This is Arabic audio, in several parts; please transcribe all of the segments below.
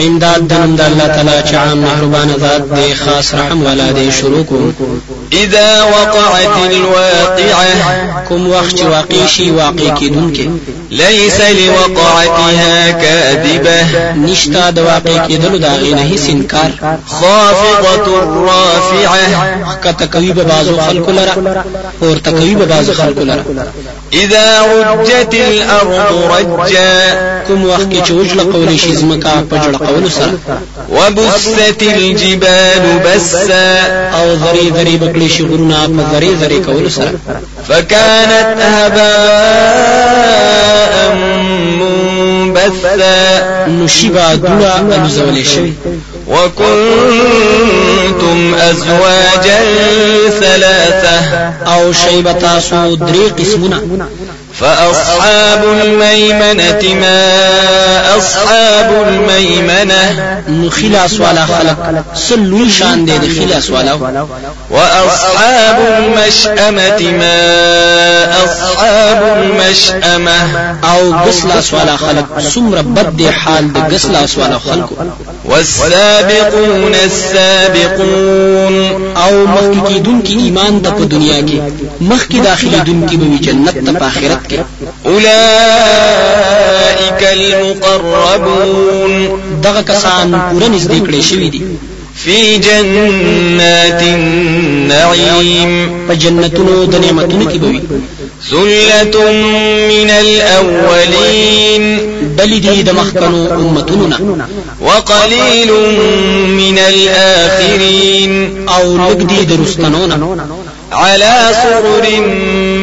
په امداد د نوم د الله تعالی چې عام مهربان ذات دی خاص رحم والا دی شروع کوم اذا وقعت الواقعه کوم وخت واقع شي واقع کیدونکې ليس لوقعتها كاذبه نشتا د واقع کېدلو دا غي نه هیڅ انکار خافضه رافعه کته کوي به بازو خلکو لره اور تکوي به بازو خلکو لره اذا رجت الارض رجا. کوم وخت چې وجل قول شي زمکا په قول سره وبست الجبال بسا. ذری بکړي شي غرونه په ذری ذری کول سره فكانت هباء منبثا. نشيبا دوا الزول شوي وكنتم أزواجا ثلاثة. أو شيبتا سو دري قسمنا فأصحاب الميمنة ما أصحاب الميمنة خلاص والا خلق. سلوي شان دي خلاص والا. وأصحاب المشأمة ما أصحاب المشأمة. أو قسلاس والا خلق. سمر بد حال دي قسلاس والا خلق. والسابقون السابقون. أو مخکې کیدونکي ایمان ته په دنیا کې مخکې داخلي دونکي به جنت ته په آخرت کې اولئک المقربون. دغه کسان پوره نږدې کړي شوی دي. فی جنات النعیم په جنتونو د نعمتونو کې به وي. ثلة من الأولين. بل دي د مخکنو امتونو وقليل من الآخرين. او لګ دي د رستنونو على سرر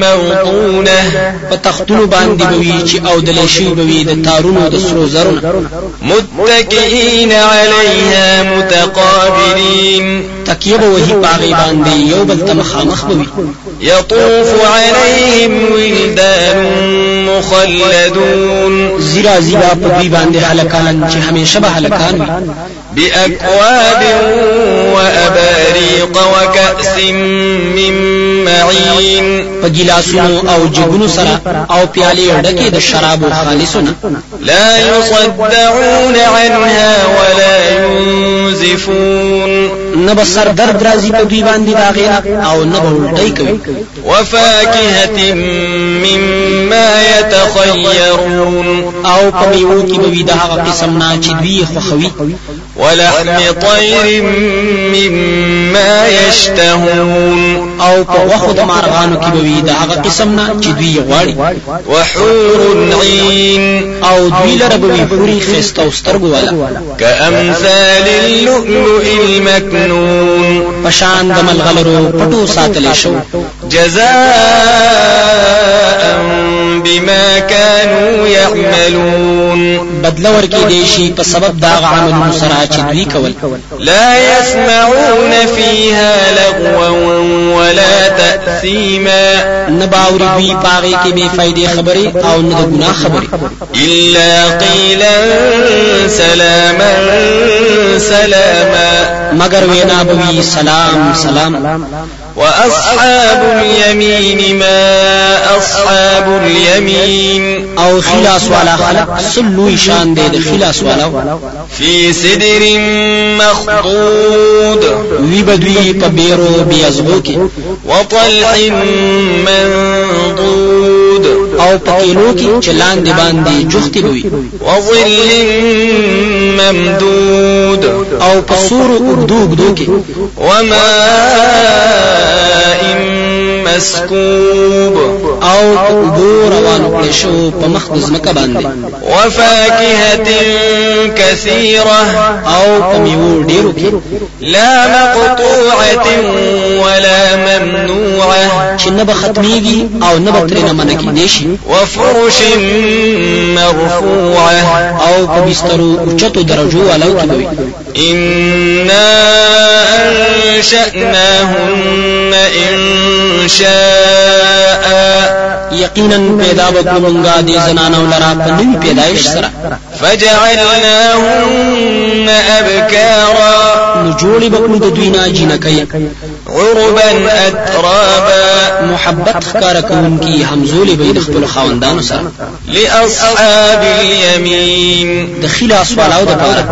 موطونة فتختلو باندې بوي چې أو د لشي بوي د تارونو د سرو زرونه متكئين عليها متقابلين. تکیه به وਹੀ پاغي باندې یو بل مخامخ بوي. يطوف عليهم ولدان مخلدون. زیرا زیرا په دوی باندې هلکان چې همیشه به بأكواب وأباريق وكأس من معين. په ګلاسونو او جګونو سره او پیالې ډکې د شرابو خالصونه. لا يصدعون عنها ولا ينزفون. نه به سر درد راځي په دوی باندې دا غیره او نه به الټی کوي. وفاكهة مما يتخيرون. او په میوو کې به وي د هغه قسم نه چې دوی خوښوي ولحم طير مما يشتهون. او په غوښو د مارغانو کې به وي د هغه قسم نه چې دوی غواړي. وحور عين او دوی لره به وي حوري خسته او سترګو والا. كأمثال اللؤلؤ المكنون. پشان د ملغلرو پټو ساتلې شو جزاء بما كانوا يعملون. بدل ورکې دی شي په سبب دا عملونو سره چې دوی کول. لا يسمعون فيها لغوا ولا تأثيما. نباوري دوی پاغي کې به فائدې خبرې أو نه ګناه خبرې إلا قيلا سلاما سلاما. مگر وینا بوي سلام سلام. وأصحاب اليمين ما أصحاب اليمين. أو خلاص ولا خلق سلو شان دي خلاص ولا. في سدر مخضود. وي بدوي بيرو بيزغوكي. وطلح منضود او پکینو کې چلان دی باندې جوختی بوي او ظل ممدود. او په سوري اوږدو اوږدو کې. وماء مسكوب. او په اوبو روان کړي شو په مخ د ځمکه باندې. وفاكهه كثيره او په میوه ډیرو کې. لا مقطوعه چې نه به ختميږي او نه به ترې نه منع کېدې شي. وفرش مرفوعة. او په بسترو اوچتو درجو والو کې وي إنا أنشأناهن إنشاء. یقینا پیدا وکړو مونږه دې زنانو لرا په نوې پیدایش سره فجعلناهن أبكارا. نو جوړې بکړو د دوی نه جنکۍ عربا أترابا. محبت کوونکی همزولې به د خپل خاوندانو سره لأصحاب اليمين. د خلاص والاو د پاره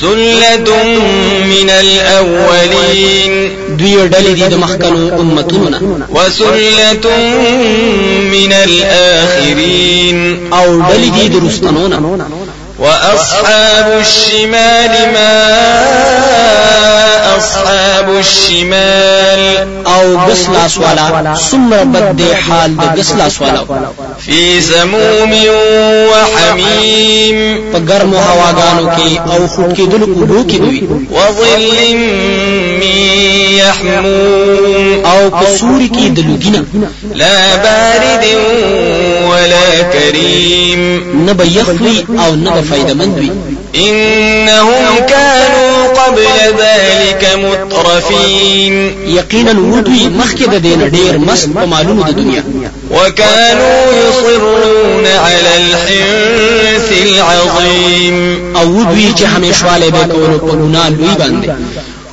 ثلة من الأولين دوی ډلې دي د مخکنو امتونو نه. وثلة من الآخرين أو ډلې دي د رستنو نه. وأصحاب الشمال ما اصحاب الشمال. او بسلاس والا سمر بد حال د بسلاس والا فی سموم و حمیم په ګرمو هواګانو کې او خټ کې دل کوو کې دوی و ظل من يحموم. او په سوري کې دلوګینا لا بارد ولا کریم نبا یخوی او نبا فائدمند وي إنهم كانوا قبل ذلك مترفين. یقینا ودوی مخکې د دین ډیر مست په مالونو د دنیا وكانوا يصرون على الحنث العظيم. أو ودوی چې همیشواله به کولو په ګناه لوی باندې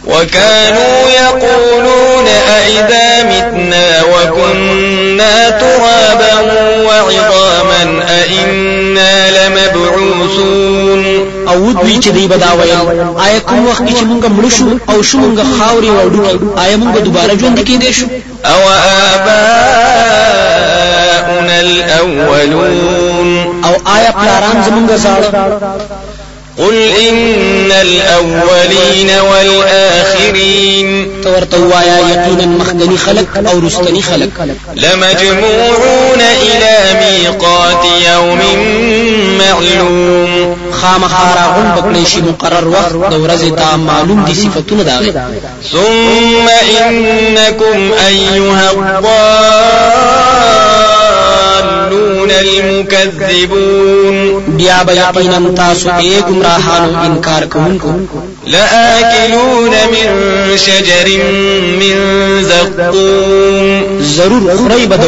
وكانوا يقولون أو چې دی بدا ویل. آیا کوم وخت چې مونږ مړ شو أو شو مونږ خاوري وړو آیا مونږ دوباره ژوند کېدې شو؟ أو آباؤنا الأولون. أو آیا پلاران زمونږ زاړه؟ قل إن الأولين والآخرين تورته وایا یقینا مخکنی خلق أو رستنی خلق. لمجموعون إلى ميقات يوم معلوم. خامخارا غون بکړې شي مقرر وخت د ورځې ته معلوم دي صفاتونه داغه ثم إنكم أيها الضالون المكذبون. بیا به یقینا تاسو ای گمراهانو انکار کوونکو. لآكلون من شجر من زقوم. ضرور خړی به د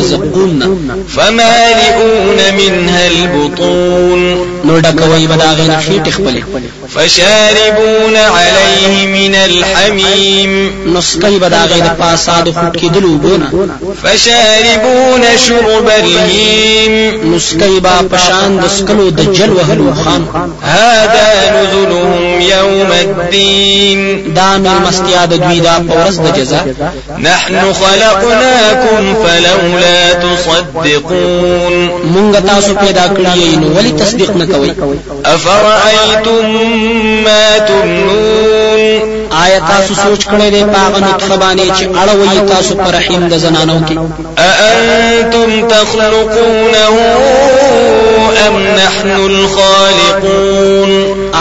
زقوم فمالئون منها البطون. نو ډکوي خپل فشاربون عليه من الحميم داغه د پاسا د خټ کېدلو بونه فشاربون شرب الهيم نسکي به پشان د سکلو د جل وهلو خام. هذا نزلهم يوم الدين دا مستیا د دوی دا پورس د جزاء نحن خلقناكم فلولا تصدقون. مونږ تاسو پیدا کړی نو ولی تصدیق نه کوي أفرأيتم ما تمنون؟ آیا تاسو سوچ کړی دی پاغه نطفه باندې چې اړوي تاسو پر رحم د زنانو کې؟ أأنتم تخلقونه أم نحن الخالقون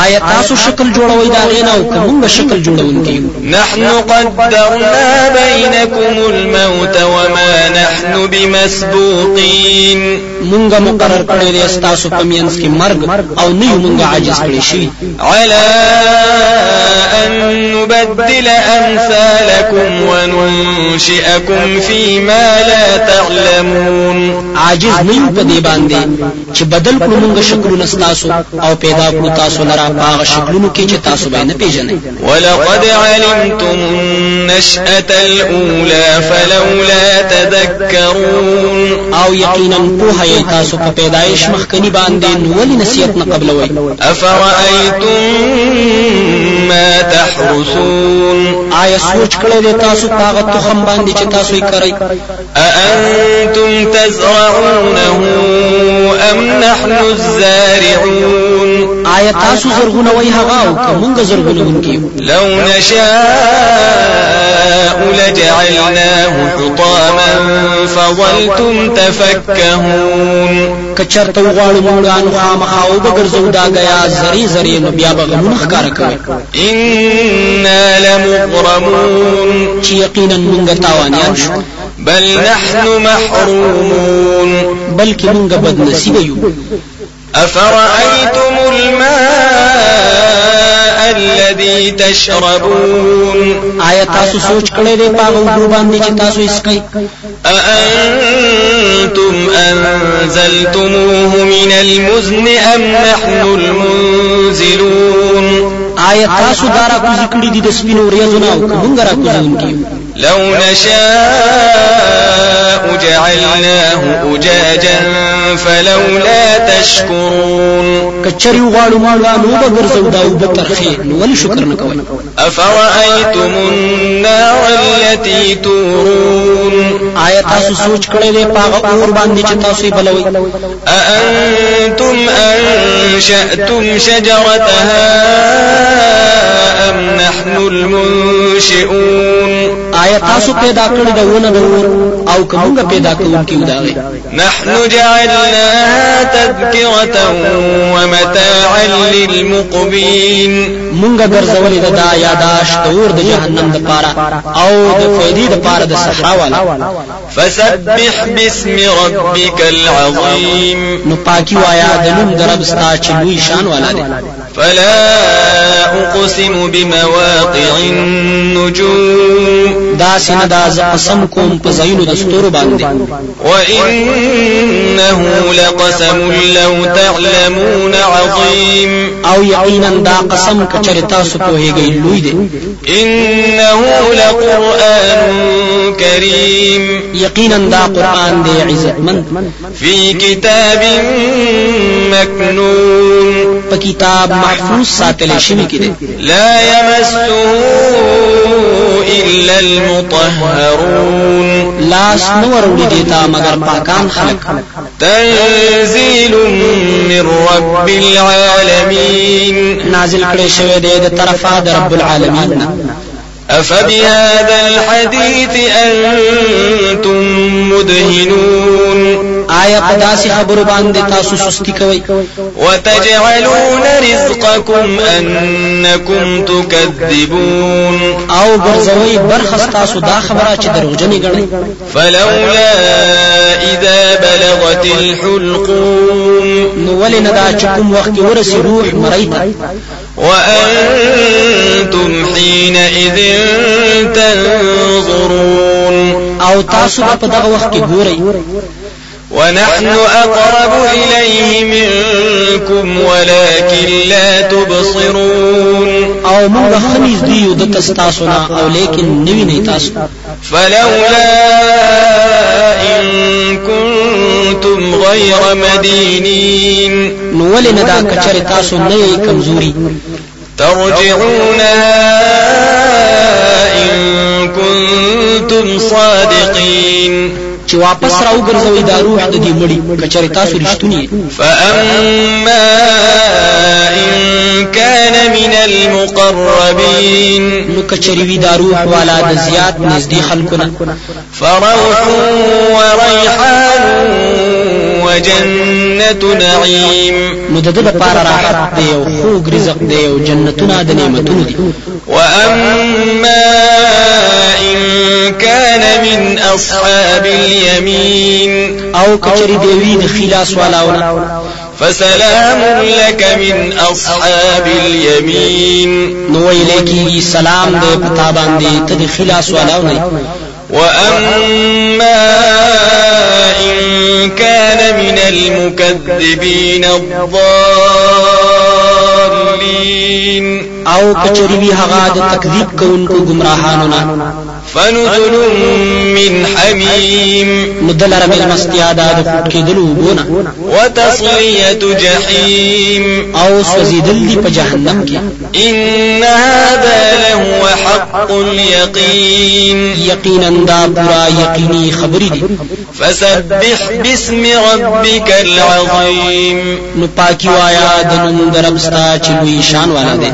آیا تاسو شکل جوړوي دا غینا أو کومه شکل جوړونکي نحن قدرنا بينكم الموت وما نحن بمسبوقين. مونږه مقرر کړی دی تاسو په مینس کې مرګ أو نه یو مونږه عاجز کړی شي. على أن نبدل أمثالكم وننشئكم فيما لا تعلمون. عاجز نه یو په دې باندې چې بدل کړو مونږه شکلونه تاسو أو پیدا کړو تاسو لرا پاغه شکلونو کې چې تاسو به نه پیژنئ. ولقد علمتم النشأة الأولى فلولا تذكرون. أو یقینا په هي تاسو په پیدایش مخکنی باندې نو ولې نصیحت نه قبلوي أفرأيتم ما تحرثون آیا سوچ کړی دی تاسو پاغه تخم باندې چې تاسو یې کوي أأنتم تزرعونه أم نحن الزارعون؟ آیا تاسو زرغونه وای هغه أو کومه زرغونه ونکي لو نشاء لجعلناه حطاما فظلتم تفكهون. کچرته غواړو مونږ انو خامخا أو بغرزو دا غیا زری زری نو بیا به غمونه ښکار کوي إنا لمغرمون. چې یقینا مونږ تاوانیان شو. بل نحن محرومون. بلکې مونږ بد نصیب یو. أفرأيتم الماء الذي تشربون. آیا تاسو سوچ کړی دی پاغه وګړو باندې چې تاسو اسکای أأنتم أنزلتموه من المزن أم نحن المنزلون؟ آیا تاسو دارا کوزی کړی دي د سپینو ریاضونه او کومنګ را کوزونکي لو نشاء جعلناه أجاجا فلولا تشكرون. کچری غواړو مولا نو به ګرځو دا أو بترخه نو ولې شکر نه کوي أفرأيتم النار التي تورون؟ آیا تاسو سوچ کړی دی پاغه اور باندې چې تاسو یې بلوي أأنتم أنشأتم شجرتها أم نحن المنشئون آیا تاسو پیدا کړی د ونه د اور او کومه پیدا کوونکی وداغه نحن جعلناها تذكرة ومتاعا للمقوين مونږه ګرځولې د دا یاداش د اور د جهنم د پاره او د فیدی د پاره د صحرا والا. فسبح باسم ربك العظيم نو پاکي وایا د نوم د رب ستا چې لوی شان والا دی فلا أقسم بمواقع النجوم. دا سینه دا قسم کوم په زینو د ستورو باندې. وإنه لقسم لو تعلمون عظيم. أو یقینا دا قسم کچره تاسو په هیګی لوی دی. إنه لقرآن كريم. یقینا دا قرآن دی عزتمند في كتاب مكنون. په کتاب محفوظ ساتل شوی کې لا يمسه إلا المطهرون. لاس نور وړي دیتا مگر پاکان خلق. تنزيل من رب العالمين. نازل کړي شوی دی د طرفه د رب العالمین. نه أفبهذا الحديث أنتم مدهنون آیا په داسې خبرو باندې تاسو سستی کوئ وتجعلون رزقكم أنكم تكذبون. آو ګرځوي برخص تاسو دا خبره چې دروغجنې ګڼئ فلولا إذا بلغت الحلقوم. نو ولې نه دا چې کوم وخت کې ورسي روح مړی ته وأنتم حينئذ تنظرون. أو تاسو په دغه وخت کې ګورئ ونحن أقرب إليه منكم ولكن لا تبصرون. أو موږ خنیز دیو د تاسو نه أو لیکن نوی نه تاسو فلولا إن كنتم غير مدينين. نو ولې نه دا کچره تاسو نه کمزوري ترجعونها كنتم صادقين. چې واپس راو ګرځوي دا روح د دې کچره تاسو رښتونی فأما إن كان من المقربين. نو کچری وی دا روح والا د زیات نزدې خلکونه فروح وريحان وجنة نعيم نو د دې لپاره راحت دی او خوږ رزق دی او جنتونه د نعمتونو دي. وأما إن كان من أصحاب اليمين. او کچری دی وی د خلاص والاونه فسلام لك من أصحاب اليمين. نو ویلې کی سلام دې پتا باندې ته د خلاص والاونه وأما إن كان من المكذبين الضالين او کچری وی هغه د تکذیب کوونکو گمراهانو نه. فنزل من حميم مدلر مل مستیا د فټ کېدلو بونه وتصلية جحيم او سوزیدل دی په جهنم کې. إن هذا لهو حق اليقين یقینا دا پورا یقیني خبرې دي. فسبح باسم ربك العظيم نو پاکي وایا د نوم دربستا چې لوی شان والا دی